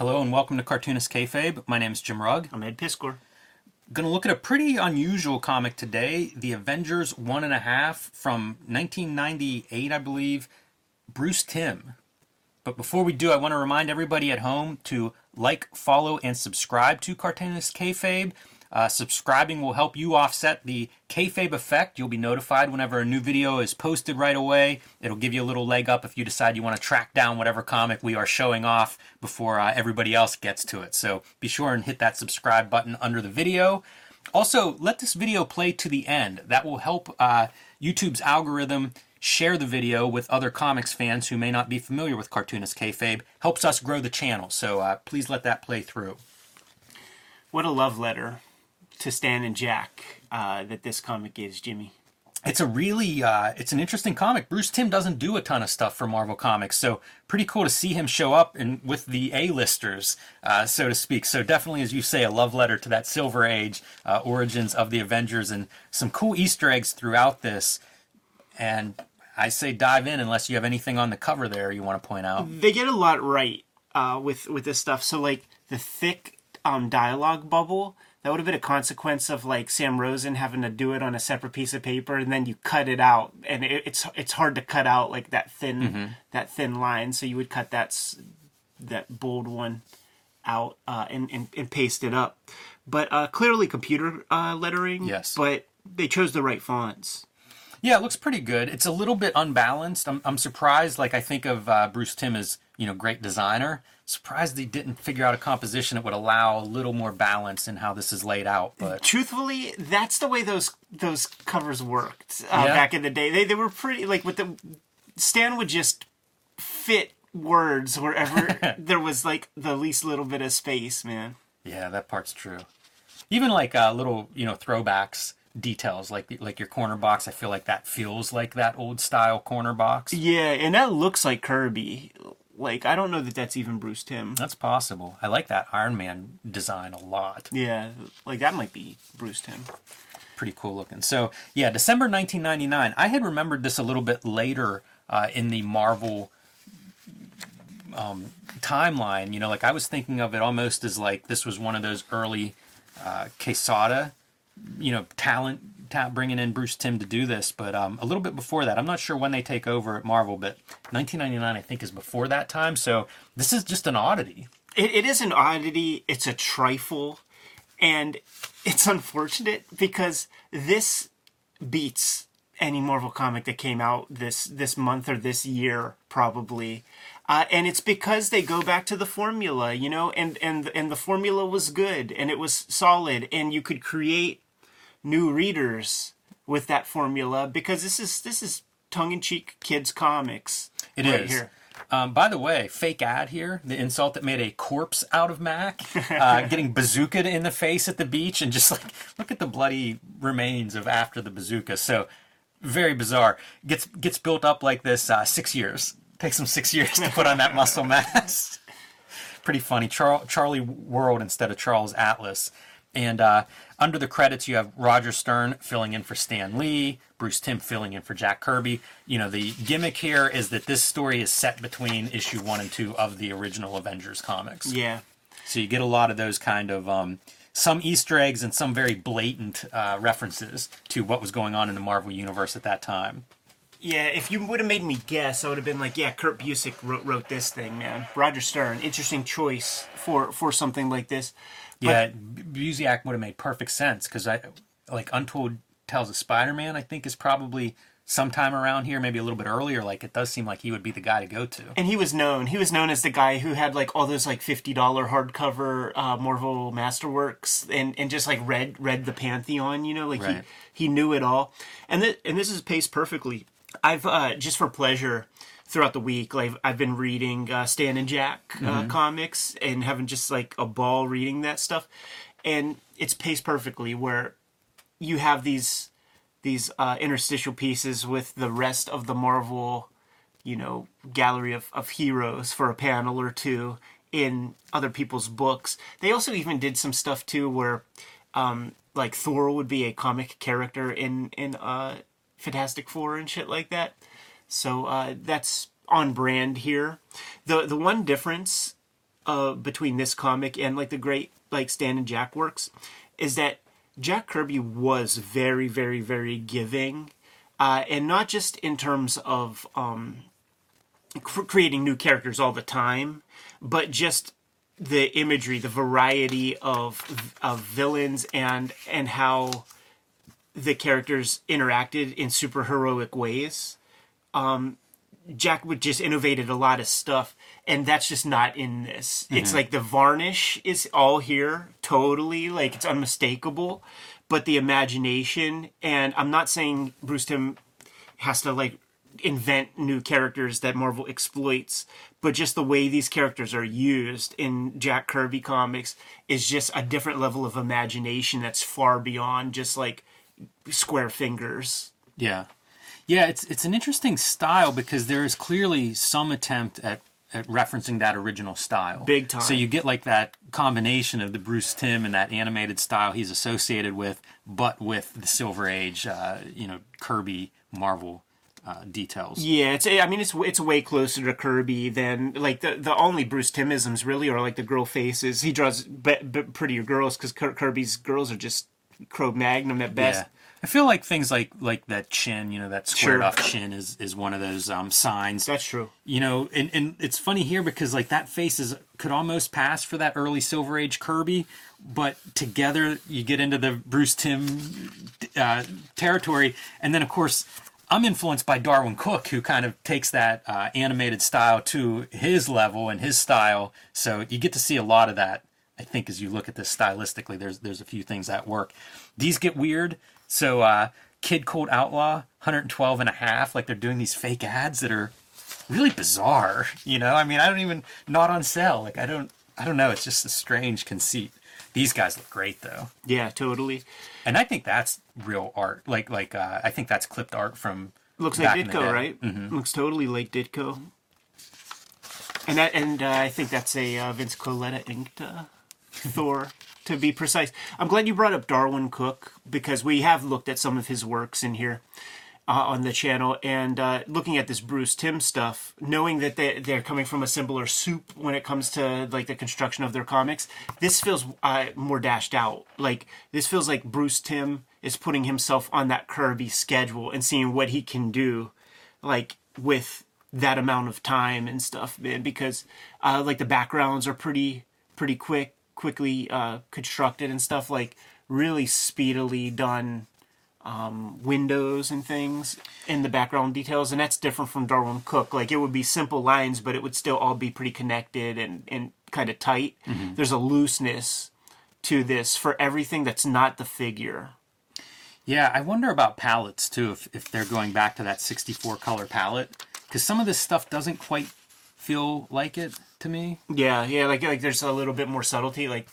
Hello and welcome to Cartoonist Kayfabe. My name is Jim Rugg. I'm Ed Piskor. Going to look at a pretty unusual comic today, The Avengers One and a Half from 1998, I believe. Bruce Timm. But before we do, I want to remind everybody at home to like, follow, and subscribe to Cartoonist Kayfabe. Uh, subscribing will help you offset the kayfabe effect. You'll be notified whenever a new video is posted right away. It'll give you a little leg up if you decide you want to track down whatever comic we are showing off before uh, everybody else gets to it. So be sure and hit that subscribe button under the video. Also, let this video play to the end. That will help uh, YouTube's algorithm share the video with other comics fans who may not be familiar with Cartoonist Kayfabe. Helps us grow the channel, so uh, please let that play through. What a love letter to Stan and Jack uh, that this comic is, Jimmy. It's a really, uh, it's an interesting comic. Bruce Timm doesn't do a ton of stuff for Marvel Comics, so pretty cool to see him show up and with the A-listers, uh, so to speak. So definitely, as you say, a love letter to that Silver Age uh, origins of the Avengers, and some cool Easter eggs throughout this. And I say dive in unless you have anything on the cover there you want to point out. They get a lot right uh, with with this stuff. So like the thick um, dialogue bubble that would have been a consequence of like Sam Rosen having to do it on a separate piece of paper, and then you cut it out, and it, it's it's hard to cut out like that thin Mm-hmm. that thin line. So you would cut that that bold one out uh, and, and and paste it up. But uh, clearly computer uh, lettering. Yes. But they chose the right fonts. Yeah, it looks pretty good. It's a little bit unbalanced. I'm, I'm surprised. Like I think of uh, Bruce Timm as you know great designer. Surprised he didn't figure out a composition that would allow a little more balance in how this is laid out. But Truthfully, that's the way those those covers worked uh, Yeah. back in the day. They they were pretty like with the Stan would just fit words wherever there was like the least little bit of space, man. yeah, that part's true. Even like uh, little you know throwbacks details like like your corner box. I feel like that feels like that old style corner box. Yeah, and that looks like Kirby. Like I don't know that that's even Bruce Timm. That's possible. I like that Iron Man design a lot. Yeah, like that might be Bruce Timm. pretty cool looking. So yeah, December 1999. I had remembered this a little bit later uh, in the Marvel um, timeline. You know, like I was thinking of it almost as like this was one of those early uh, Quesada, you know, talent. Bringing in Bruce Timm to do this, but um, a little bit before that, I'm not sure when they take over at Marvel, but 1999 I think is before that time. So this is just an oddity. It, it is an oddity. It's a trifle, and it's unfortunate because this beats any Marvel comic that came out this this month or this year probably. Uh, and it's because they go back to the formula, you know, and and and the formula was good and it was solid, and you could create new readers with that formula because this is this is tongue in cheek kids comics. It is. right here. Um, by the way, fake ad here. The insult that made a corpse out of Mac, uh, getting bazookaed in the face at the beach, and just like look at the bloody remains of after the bazooka. So very bizarre. Gets gets built up like this. Uh, six years takes him six years to put on that muscle mass. Pretty funny. Char- Charlie World instead of Charles Atlas. And uh, under the credits, you have Roger Stern filling in for Stan Lee, Bruce Timm filling in for Jack Kirby. You know, the gimmick here is that this story is set between issue one and two of the original Avengers comics. Yeah. So you get a lot of those kind of um, some Easter eggs and some very blatant uh, references to what was going on in the Marvel universe at that time. Yeah, if you would have made me guess, I would have been like, yeah, Kurt Busiek wrote, wrote this thing, man. Roger Stern, interesting choice for for something like this. Yeah, B- Busiek would have made perfect sense because I like Untold Tales of Spider-Man. I think is probably sometime around here, maybe a little bit earlier. Like it does seem like he would be the guy to go to. And he was known. He was known as the guy who had like all those like fifty dollar hardcover uh, Marvel Masterworks, and and just like read read the Pantheon. You know, like Right. he he knew it all. And th- and this is paced perfectly. I've uh, just for pleasure throughout the week, like I've been reading uh, Stan and Jack uh, comics and having just like a ball reading that stuff, and it's paced perfectly where you have these these uh, interstitial pieces with the rest of the Marvel, you know, gallery of, of heroes for a panel or two in other people's books. They also even did some stuff too where, um, like Thor would be a comic character in in uh, Fantastic Four and shit like that. So uh, that's on brand here. The the one difference uh, between this comic and like the great like Stan and Jack works is that Jack Kirby was very, very, very giving, uh, and not just in terms of um, cr- creating new characters all the time, but just the imagery, the variety of of villains, and and how the characters interacted in super heroic ways. Um, Jack would just innovated a lot of stuff, and that's just not in this. It's like the varnish is all here, totally, like it's unmistakable, but the imagination, and I'm not saying Bruce Timm has to like invent new characters that Marvel exploits, but just the way these characters are used in Jack Kirby comics is just a different level of imagination that's far beyond just like square fingers. Yeah, yeah. It's it's an interesting style because there is clearly some attempt at at referencing that original style. Big time. So you get like that combination of the Bruce Timm and that animated style he's associated with, but with the Silver Age, uh, you know, Kirby Marvel uh, details. Yeah, it's. I mean, it's it's way closer to Kirby than like the the only Bruce Timisms really are like the girl faces. He draws be, be prettier girls because Kirby's girls are just Cro Magnum at best. Yeah. I feel like things like like that chin, you know, that squared Sure. off chin is is one of those um, signs. That's true. you know, and, and it's funny here because like that face is could almost pass for that early Silver Age Kirby, but together you get into the Bruce Timm uh, territory, and then of course I'm influenced by Darwin Cooke, who kind of takes that uh, animated style to his level and his style. So you get to see a lot of that. I think as you look at this stylistically, there's there's a few things that work. These get weird. So uh, Kid Colt Outlaw, 112 and a half, like they're doing these fake ads that are really bizarre. You know, I mean, I don't even not on sale. Like I don't, I don't know. It's just a strange conceit. These guys look great though, Yeah, totally. and I think that's real art. Like like uh, I think that's clipped art from. Looks like Ditko, right? Mm-hmm. Looks totally like Ditko. And that, and uh, I think that's a uh, Vince Colletta inked Thor, to be precise. I'm glad you brought up Darwin Cooke because we have looked at some of his works in here uh, on the channel, and uh, looking at this Bruce Timm stuff, knowing that they they're coming from a similar soup when it comes to like the construction of their comics. This feels uh, more dashed out. Like this feels like Bruce Timm is putting himself on that Kirby schedule and seeing what he can do, like with that amount of time and stuff, man. Because uh, like the backgrounds are pretty pretty quick, quickly uh, constructed and stuff. Like really speedily done um, windows and things in the background details, and that's different from Darwin Cooke. Like it would be simple lines, but it would still all be pretty connected and and kind of tight. There's a looseness to this for everything that's not the figure. Yeah, I wonder about palettes too. If if they're going back to that 64 color palette, because some of this stuff doesn't quite feel like it to me. Yeah, yeah, like like there's a little bit more subtlety, like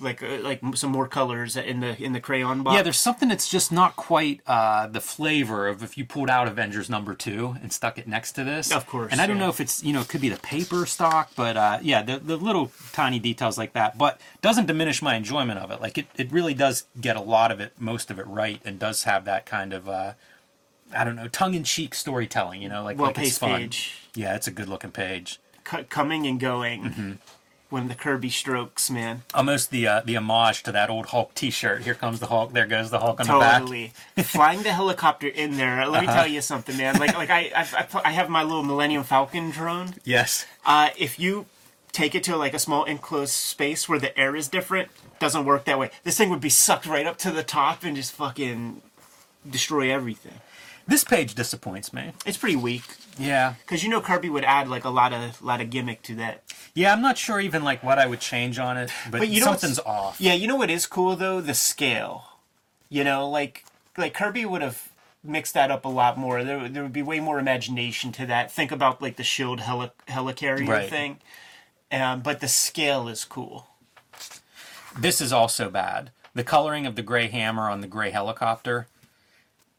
like uh, like some more colors in the in the crayon box. Yeah, there's something that's just not quite uh, the flavor of if you pulled out Avengers number two and stuck it next to this. Of course, And I don't yeah. know if it's you know it could be the paper stock, but uh, yeah, the the little tiny details like that, but doesn't diminish my enjoyment of it. Like it, it really does get a lot of it, most of it right, and does have that kind of uh, I don't know tongue in cheek storytelling. You know, like well like it's fun. page, Yeah, it's a good looking page. cu- coming and going. Mm-hmm. When the Kirby strokes, man, Almost the uh, the homage to that old Hulk T-shirt. Here comes the Hulk. There goes the Hulk on the back. totally flying the helicopter in there. Let me Uh-huh. tell you something, man. Like like I I've, I, I have my little Millennium Falcon drone. Yes. Uh, if you take it to like a small enclosed space where the air is different, doesn't work that way. This thing would be sucked right up to the top and just fucking destroy everything. This page disappoints me. It's pretty weak Yeah. because you know Kirby would add like a lot of lot of gimmick to that. Yeah, I'm not sure even like what I would change on it, but, But you know something's off. Yeah, you know what is cool though? The scale. You know, like like Kirby would have mixed that up a lot more. There, there would be way more imagination to that. Think about like the shield heli- helicarrier Right. thing. Um, but the scale is cool. This is also bad. The coloring of the gray hammer on the gray helicopter.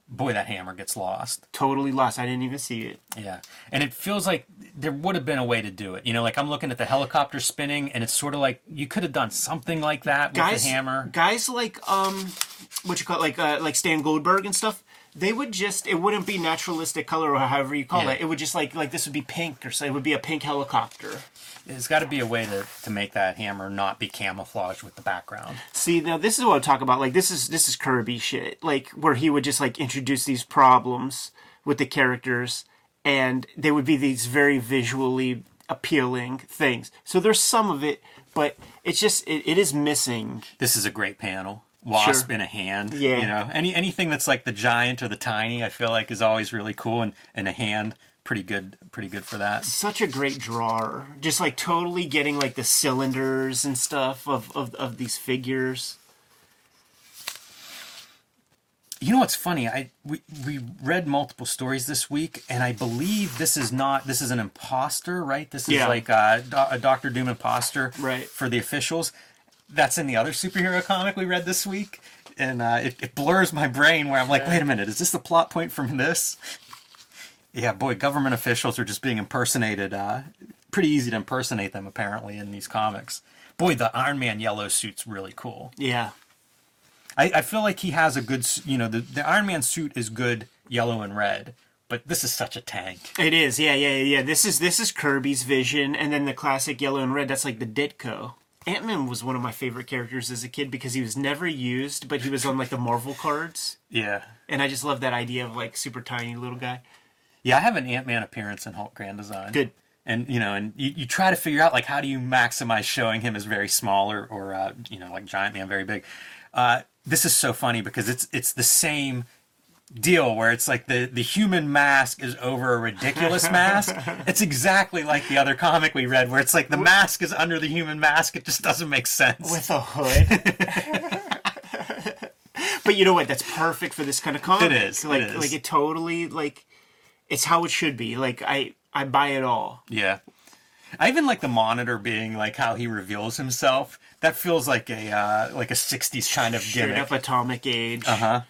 Boy, that hammer gets lost. Totally lost. I didn't even see it. Yeah. And it feels like there would have been a way to do it. You know, like I'm looking at the helicopter spinning, and it's sort of like you could have done something like that with Guys, the hammer. guys like um, what you call it, like uh, like Stan Goldberg and stuff. They would just it wouldn't be naturalistic color or however you call Yeah. it. It would just like like this would be pink or so it would be a pink helicopter. There's got to be a way to, to make that hammer not be camouflaged with the background. See now this is what I'm talking about. Like this is this is Kirby shit. Like where he would just like introduce these problems with the characters and they would be these very visually appealing things. So there's some of it, but it's just it, it is missing. This is a great panel. Wasp Sure. in a hand. Yeah. You know, any anything that's like the giant or the tiny, I feel like is always really cool, and in a hand, pretty good, pretty good for that. Such a great drawer. Just like totally getting like the cylinders and stuff of, of, of these figures. You know what's funny? I we, we read multiple stories this week, and I believe this is not this is an imposter, right? This is Yeah. like a, a Doctor Doom imposter, Right. For the officials. That's in the other superhero comic we read this week, and uh, it, it blurs my brain where I'm like, wait a minute, is this the plot point from this? Yeah, boy, government officials are just being impersonated. Uh, pretty easy to impersonate them apparently in these comics. Boy, the Iron Man yellow suit's really cool. Yeah. I, I feel like he has a good, you know, the, the Iron Man suit is good yellow and red, but this is such a tank. It is. Yeah, yeah, yeah. This is this is Kirby's vision and then the classic yellow and red that's like the Ditko. Ant-Man was one of my favorite characters as a kid because he was never used, but he was on like the Marvel cards. Yeah. And I just love that idea of like super tiny little guy. Yeah, I have an Ant Man appearance in Hulk Grand Design. Good. And, you know, and you, you try to figure out, like, how do you maximize showing him as very small or, or uh, you know, like Giant Man very big. Uh, this is so funny because it's it's the same deal where it's like the, the human mask is over a ridiculous mask. It's exactly like the other comic we read where it's like the mask is under the human mask. It just doesn't make sense. With a hood. but you know what? That's perfect for this kind of comic. It is, Like is. like it totally like it's how it should be. Like I I buy it all. Yeah. I even like the monitor being like how he reveals himself. That feels like a uh, like a '60s kind of Straight gimmick. up atomic age. Uh huh.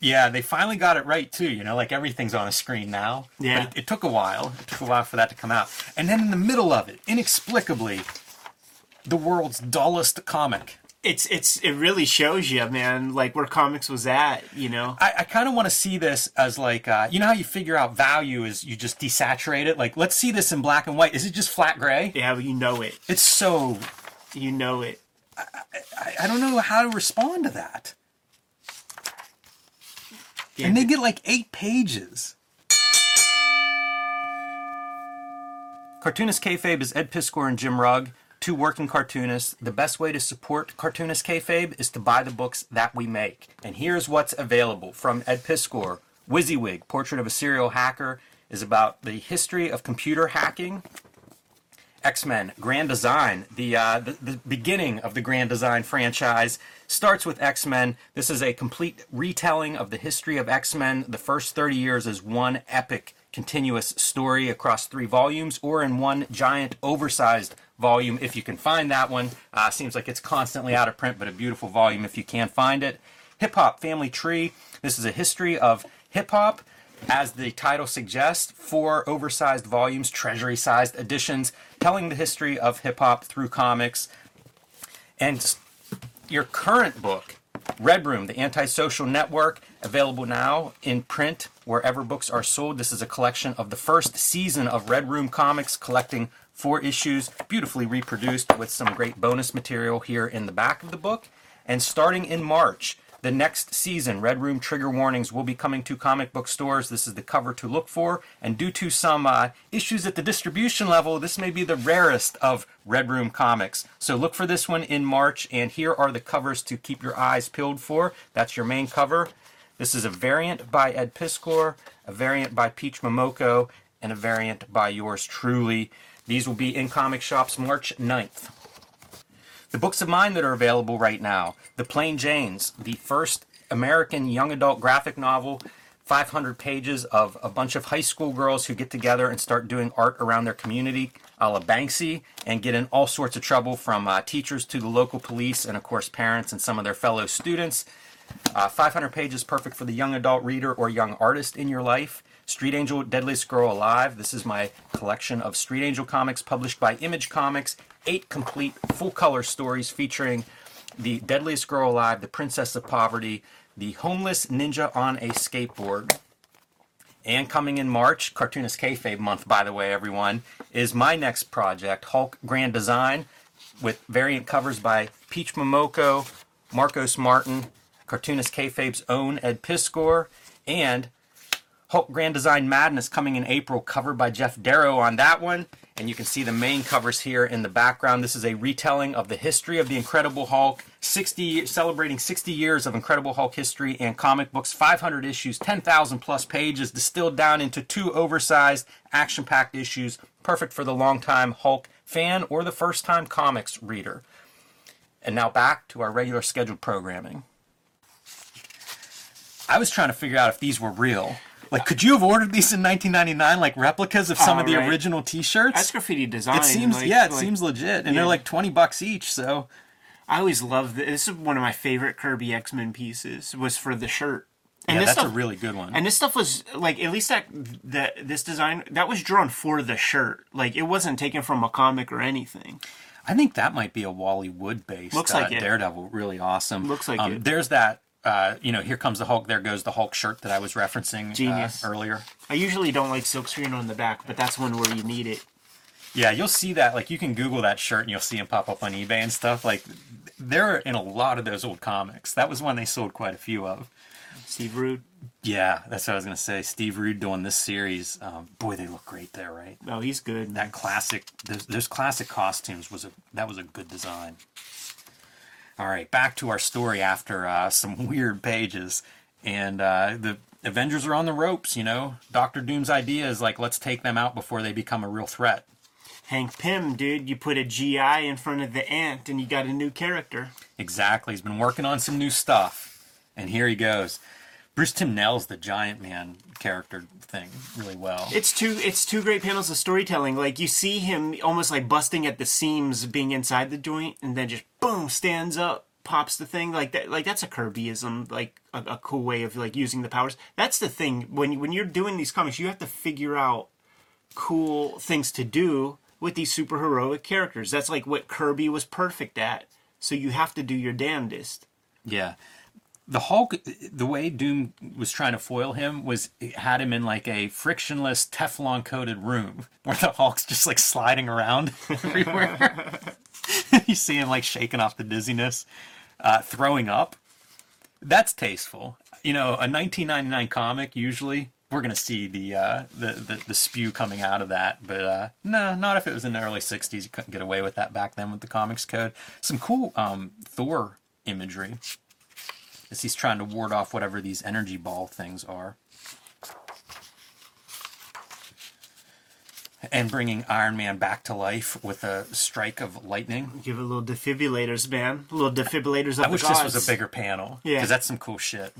Yeah, they finally got it right too. You know, like everything's on a screen now. Yeah. It, it took a while. It took a while for that to come out. And then in the middle of it, inexplicably, the world's dullest comic. It's it's it really shows you, man, like where comics was at, you know. I, I kind of want to see this as like, uh, you know how you figure out value is you just desaturate it. Like, let's see this in black and white. Is it just flat gray? Yeah, you know it. It's so. You know it. I, I don't know how to respond to that. Yeah, And they get like eight pages. Cartoonist Kayfabe is Ed Piskor and Jim Rugg, two working cartoonists. The best way to support Cartoonist Kayfabe is to buy the books that we make. And here's what's available from Ed Piskor. WYSIWYG, Portrait of a Serial Hacker, is about the history of computer hacking. X-Men Grand Design, the, uh, the the beginning of the Grand Design franchise, starts with X-Men. This is a complete retelling of the history of X-Men. The first 30 years is one epic continuous story across three volumes or in one giant oversized volume if you can find that one. Uh, seems like it's constantly out of print, but a beautiful volume if you can find it. Hip Hop Family Tree. This is a history of hip hop as the title suggests, four oversized volumes, treasury sized editions, telling the history of hip hop through comics. And your current book, Red Room, The Antisocial Network, available now in print wherever books are sold. This is a collection of the first season of Red Room comics, collecting four issues, beautifully reproduced with some great bonus material here in the back of the book. And starting in March, the next season, Red Room Trigger Warnings will be coming to comic book stores. This is the cover to look for. And due to some uh, issues at the distribution level, this may be the rarest of Red Room comics. So look for this one in March. And here are the covers to keep your eyes peeled for. That's your main cover. This is a variant by Ed Piskor, a variant by Peach Momoko, and a variant by yours truly. These will be in comic shops March 9th. The books of mine that are available right now The Plain Janes, the first American young adult graphic novel, 500 pages of a bunch of high school girls who get together and start doing art around their community, a la Banksy, and get in all sorts of trouble from uh, teachers to the local police and, of course, parents and some of their fellow students. Uh, 500 pages perfect for the young adult reader or young artist in your life. Street Angel, Deadliest Girl Alive. This is my collection of Street Angel comics published by Image Comics. Eight complete full color stories featuring the Deadliest Girl Alive, the Princess of Poverty, The Homeless Ninja on a Skateboard. And coming in March, Cartoonist Kayfabe month, by the way, everyone, is my next project, Hulk Grand Design, with variant covers by Peach Momoko, Marcos Martin, Cartoonist Kayfabe's own Ed Piskor, and Hulk Grand Design Madness coming in April, covered by Geof Darrow on that one. And you can see the main covers here in the background. This is a retelling of the history of the Incredible Hulk, 60 celebrating 60 years of Incredible Hulk history and comic books, 500 issues, 10,000 plus pages, distilled down into two oversized, action-packed issues, perfect for the longtime Hulk fan or the first-time comics reader. And now back to our regular scheduled programming. I was trying to figure out if these were real. Like, could you have ordered these in 1999, like replicas of some Oh, of the right. original T-shirts? That's graffiti design. it seems, like- yeah, it like- seems legit, and yeah. they're like 20 bucks each. So, I always love this. This is one of my favorite Kirby X Men pieces. Was for the shirt. And yeah, this that's stuff, a really good one. And this stuff was like at least that that this design that was drawn for the shirt. Like it wasn't taken from a comic or anything. I think that might be a Wally Wood based Looks uh, like. Daredevil. Really awesome. Looks like um, it. There's that. Uh, you know, here comes the Hulk. There goes the Hulk shirt that I was referencing uh, Genius. earlier. I usually don't like silkscreen on the back, but that's one where you need it. Yeah, you'll see that. Like, you can Google that shirt and you'll see him pop up on eBay and stuff. Like, they're in a lot of those old comics. That was one they sold quite a few of. Steve Rude. Yeah, that's what I was gonna say. Steve Rude doing this series. Um, boy, they look great there, right? Oh, he's good. That classic, those, those classic costumes was a that was a good design. All right, back to our story after uh, some weird pages, and uh, the Avengers are on the ropes. You know, Doctor Doom's idea is like, let's take them out before they become a real threat. Hank Pym, dude, you put a GI in front of the ant and you got a new character. Exactly. He's been working on some new stuff. And here he goes. Bruce Timm nails the giant man character thing really well. It's two it's two great panels of storytelling. Like you see him almost like busting at the seams being inside the joint and then just boom stands up, pops the thing like that like that's a Kirbyism, like a, a cool way of like using the powers. That's the thing when when you're doing these comics, you have to figure out cool things to do with these super heroic characters. That's like what Kirby was perfect at. So you have to do your damnedest. Yeah. The Hulk, the way Doom was trying to foil him was it had him in like a frictionless Teflon coated room where the Hulk's just like sliding around everywhere. you see him like shaking off the dizziness, uh, throwing up. That's tasteful. You know, a 1999 comic usually we're gonna see the uh, the, the the spew coming out of that, but uh, no, not if it was in the early 60s. You couldn't get away with that back then with the comics code. Some cool um, Thor imagery as he's trying to ward off whatever these energy ball things are. And bringing Iron Man back to life with a strike of lightning. Give it a little defibrillators, man. A little defibrillators of I the wish gods. this was a bigger panel. Yeah. Because that's some cool shit.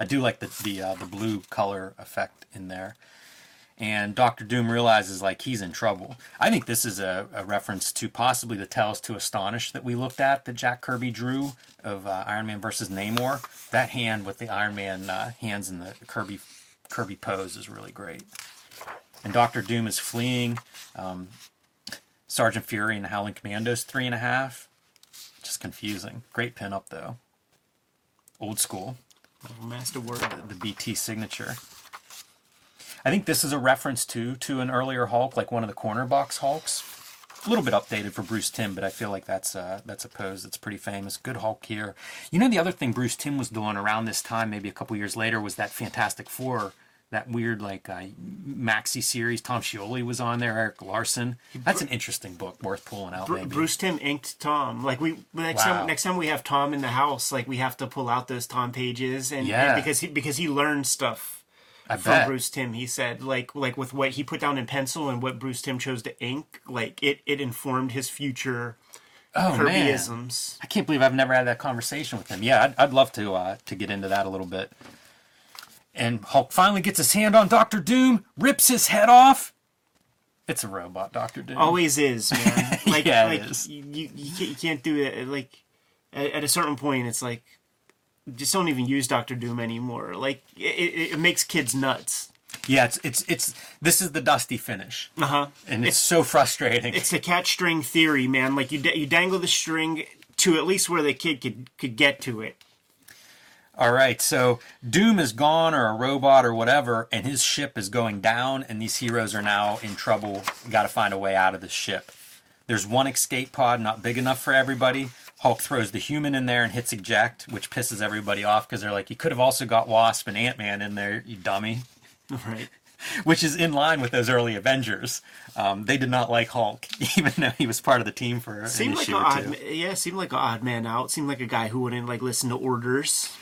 I do like the the uh, the blue color effect in there. And Doctor Doom realizes like he's in trouble. I think this is a, a reference to possibly the Tales to Astonish that we looked at that Jack Kirby drew of uh, Iron Man versus Namor. That hand with the Iron Man uh, hands in the Kirby Kirby pose is really great. And Doctor Doom is fleeing. Um, Sergeant Fury and the Howling Commandos three and a half. Just confusing. Great pinup though. Old school Master word. the BT signature. I think this is a reference to to an earlier Hulk, like one of the corner box Hulks. A little bit updated for Bruce Timm, but I feel like that's uh, that's a pose that's pretty famous. Good Hulk here. You know, the other thing Bruce Timm was doing around this time, maybe a couple years later, was that Fantastic Four, that weird like uh, maxi series. Tom Scioli was on there. Erik Larsen. That's an interesting book, worth pulling out. Bru-. Bruce Timm inked Tom. Like we next Wow. time next time we have Tom in the house, like we have to pull out those Tom pages and, Yeah. and because he because he learned stuff I from bet. Bruce Timm. He said like like with what he put down in pencil and what Bruce Timm chose to ink, like it it informed his future oh man. I can't believe I've never had that conversation with him. Yeah, I'd, I'd love to uh, to get into that a little bit. And Hulk finally gets his hand on Doctor Doom, rips his head off. It's a robot, Doctor Doom. Always is, man. Like Yeah, it like is. You, you you can't do it. Like at, at a certain point, it's like just don't even use Doctor Doom anymore. Like it, it, it makes kids nuts. yeah, it's it's it's this is the dusty finish, Uh huh. and it's, so frustrating. It's the catch string theory, man. Like you, da- you dangle the string to at least where the kid could could get to it. All right, so Doom is gone or a robot or whatever, and his ship is going down, and these heroes are now in trouble. Got to find a way out of the ship. There's one escape pod, not big enough for everybody. Hulk throws the human in there and hits eject, which pisses everybody off because they're like, you could have also got Wasp and Ant Man in there, you dummy. Right. Which is in line with those early Avengers. Um, they did not like Hulk, even though he was part of the team for an Seemed like issue an or odd, two. yeah, seemed like an odd man out. Seemed like a guy who wouldn't like listen to orders.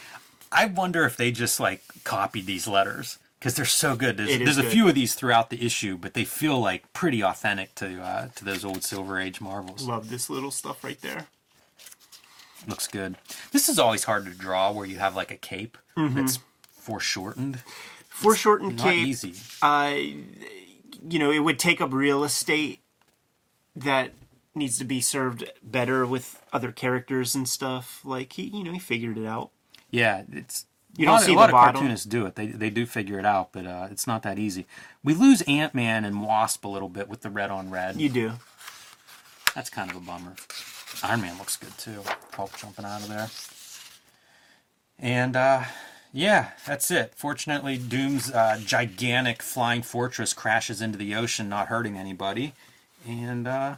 I wonder if they just like copied these letters because they're so good. There's, there's a few of these throughout the issue, but they feel like pretty authentic to uh, to those old Silver Age Marvels. Love this little stuff right there. Looks good. This is always hard to draw where you have like a cape that's foreshortened. Foreshortened Not cape. easy. Uh, you know, it would take up real estate that needs to be served better with other characters and stuff. Like he, you know, he figured it out. Yeah, it's You don't lot, see a lot the of bottom. cartoonists do it. They they do figure it out, but uh, it's not that easy. We lose Ant Man and Wasp a little bit with the red on red. You do. That's kind of a bummer. Iron Man looks good too. Hulk jumping out of there. And uh, yeah, that's it. Fortunately, Doom's uh, gigantic flying fortress crashes into the ocean, not hurting anybody. And uh,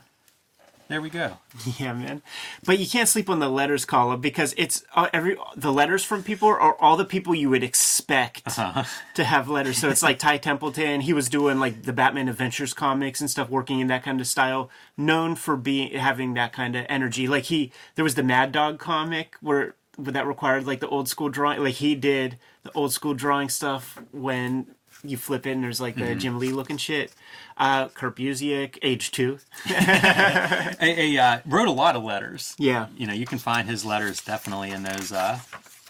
there we go. Yeah, man. But you can't sleep on the letters column because it's uh, every the letters from people are all the people you would expect to have letters. So it's like Ty Templeton. He was doing like the Batman Adventures comics and stuff, working in that kind of style. Known for being having that kind of energy. Like he, there was the Mad Dog comic where where that required like the old school drawing. Like he did the old school drawing stuff when you flip it and there's like the Jim Lee looking shit. Uh, Kurt Busiek, age two. I, I uh, wrote a lot of letters. Yeah. You know, you can find his letters definitely in those uh,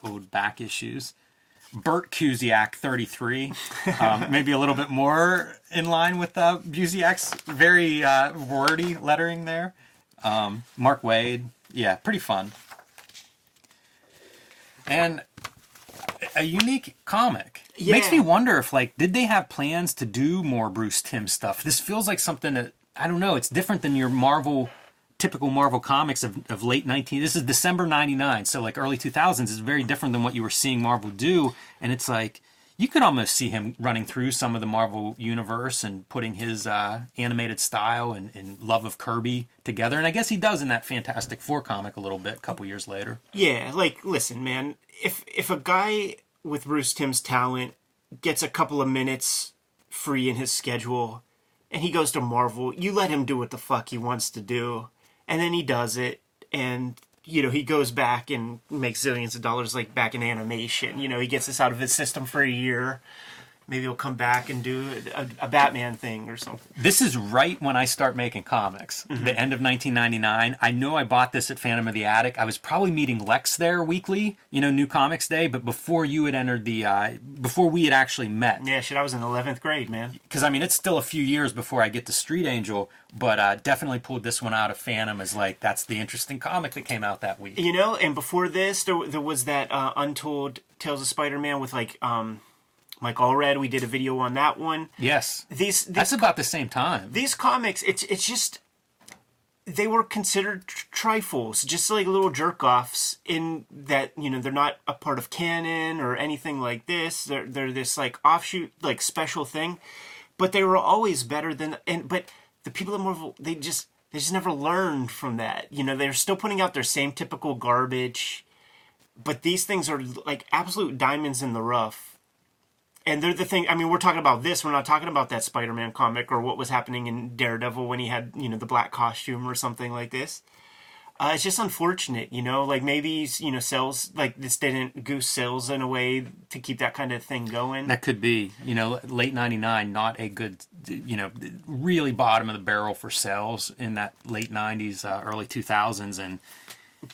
old back issues. Bert Kuziak, 33. Um, maybe a little bit more in line with uh, Busiek's very uh, wordy lettering there. Um, Mark Waid. Yeah, pretty fun. And a unique comic. Makes me wonder if, like, did they have plans to do more Bruce Timm stuff? This feels like something that, I don't know, it's different than your Marvel typical Marvel comics of, of late 19 this is December 99 so like early 2000s is very different than what you were seeing Marvel do and it's like you could almost see him running through some of the Marvel universe and putting his uh, animated style and, and love of Kirby together and I guess he does in that Fantastic Four comic a little bit a couple years later Yeah, like listen, man. If if a guy with Bruce Timm's talent gets a couple of minutes free in his schedule and he goes to Marvel, you let him do what the fuck he wants to do. And then he does it and you know, he goes back and makes zillions of dollars like back in animation. You know, he gets this out of his system for a year. Maybe he'll come back and do a, a Batman thing or something. This is right when I start making comics, Mm-hmm. the end of 1999. I know I bought this at Phantom of the Attic. I was probably meeting Lex there weekly, you know, New Comics Day, but before you had entered the, uh, before we had actually met. Yeah, shit, I was in 11th grade, man. Because, I mean, it's still a few years before I get to Street Angel, but uh, definitely pulled this one out of Phantom as like, that's the interesting comic that came out that week. You know, and before this, there, there was that uh, Untold Tales of Spider-Man with like um, Mike Allred. We did a video on that one. Yes. These That's about the same time. these comics, it's it's just they were considered trifles, just like little jerk offs. In that you know they're not a part of canon or anything like this. They're they're this like offshoot like special thing, but they were always better than and but the people at Marvel they just they just never learned from that. You know they're still putting out their same typical garbage, but these things are like absolute diamonds in the rough and they're the thing. I mean, we're talking about this. We're not talking about that Spider-Man comic or what was happening in Daredevil when he had, you know, the black costume or something like this. Uh, it's just unfortunate, you know. Like maybe you know, sales like this didn't goose sales in a way to keep that kind of thing going. That could be, you know, late 99, not a good, you know, really bottom of the barrel for sales in that late 90s, uh, early 2000s. And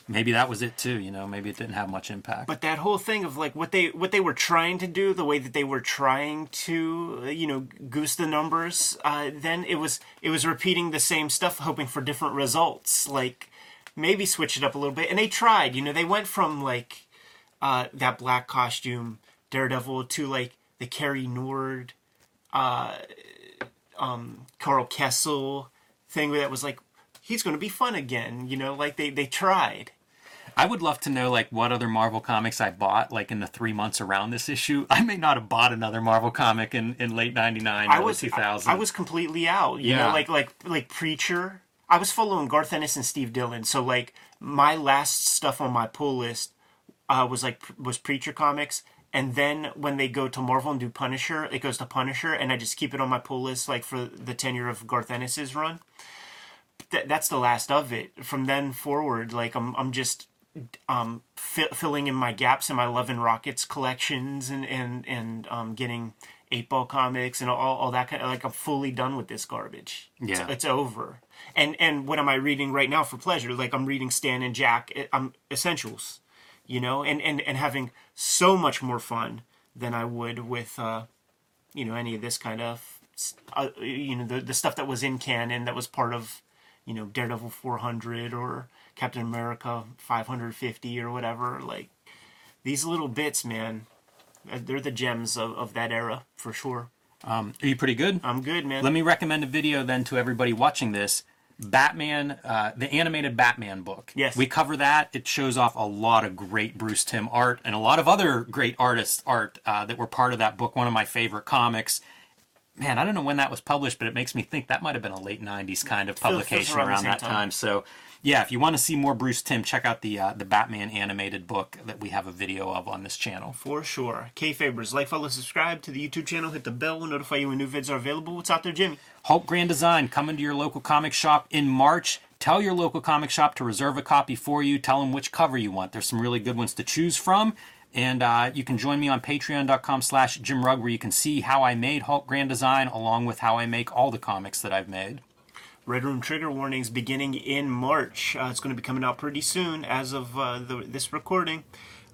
maybe that was it too, you know, maybe it didn't have much impact. but that whole thing of like what they what they were trying to do, the way that they were trying to, uh, you know, goose the numbers, uh, then it was it was repeating the same stuff, hoping for different results. Like maybe switch it up a little bit, and they tried. You know, they went from like uh, that black costume Daredevil to like the Cary Nord, uh, um, Karl Kesel thing where that was like he's going to be fun again. You know, like they they tried. I would love to know like what other Marvel comics I bought like in the three months around this issue. I may not have bought another Marvel comic in, in late '99, I was 2000. I, I was completely out. You Yeah. know, like like like Preacher. I was following Garth Ennis and Steve Dillon. So like my last stuff on my pull list uh, was like was Preacher comics. And then when they go to Marvel and do Punisher, it goes to Punisher, and I just keep it on my pull list like for the tenure of Garth Ennis's run. Th- that's the last of it. From then forward, like I'm I'm just um, fi- filling in my gaps in my Love and Rockets collections and and and um, getting Eightball comics and all, all that kind of like I'm fully done with this garbage. It's- Yeah. it's, over. And and what am I reading right now for pleasure? Like I'm reading Stan and Jack. eh, I'm essentials, you know, and and and having so much more fun than I would with uh, you know any of this kind of uh, you know the the stuff that was in canon that was part of you know Daredevil 400 or Captain America 550 or whatever like these little bits man uh, they're the gems of, of that era for sure Um, Are you pretty good? I'm good man Let me recommend a video then to everybody watching this. Batman, uh, the animated Batman book. Yes. We cover that. It shows off a lot of great Bruce Timm art and a lot of other great artists' art uh, that were part of that book. One of my favorite comics. Man, I don't know when that was published, but it makes me think that might have been a late '90s kind of publication around the around same that time. time. So, yeah, if you want to see more Bruce Timm, check out the uh, the Batman animated book that we have a video of on this channel. for sure Kayfabers like follow subscribe to the YouTube channel hit the bell will notify you when new vids are available what's out there Jimmy Hulk Grand Design coming to your local comic shop in March. Tell your local comic shop to reserve a copy for you. Tell them which cover you want. There's some really good ones to choose from. And uh, you can join me on patreon.com slash Jim Rugg where you can see how I made Hulk Grand Design along with how I make all the comics that I've made. Red Room trigger warnings beginning in March. Uh, it's going to be coming out pretty soon as of uh, the, this recording.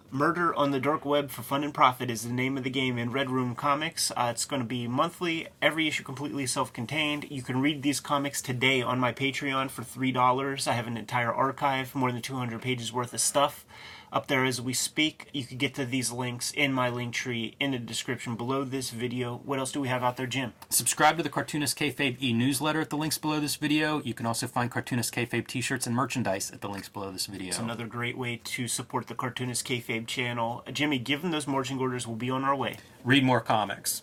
Murder on the Dark Web for Fun and Profit is the name of the game in Red Room Comics. Uh, it's going to be monthly, every issue completely self contained. You can read these comics today on my Patreon for $3. I have an entire archive, more than 200 pages worth of stuff up there as we speak. You can get to these links in my link tree in the description below this video. What else do we have out there, Jim? Subscribe to the Cartoonist Kayfabe e-newsletter at the links below this video. You can also find Cartoonist Kayfabe t-shirts and merchandise at the links below this video. It's another great way to support the Cartoonist Kayfabe channel. Jimmy, given those marching orders, we'll be on our way. Read more comics.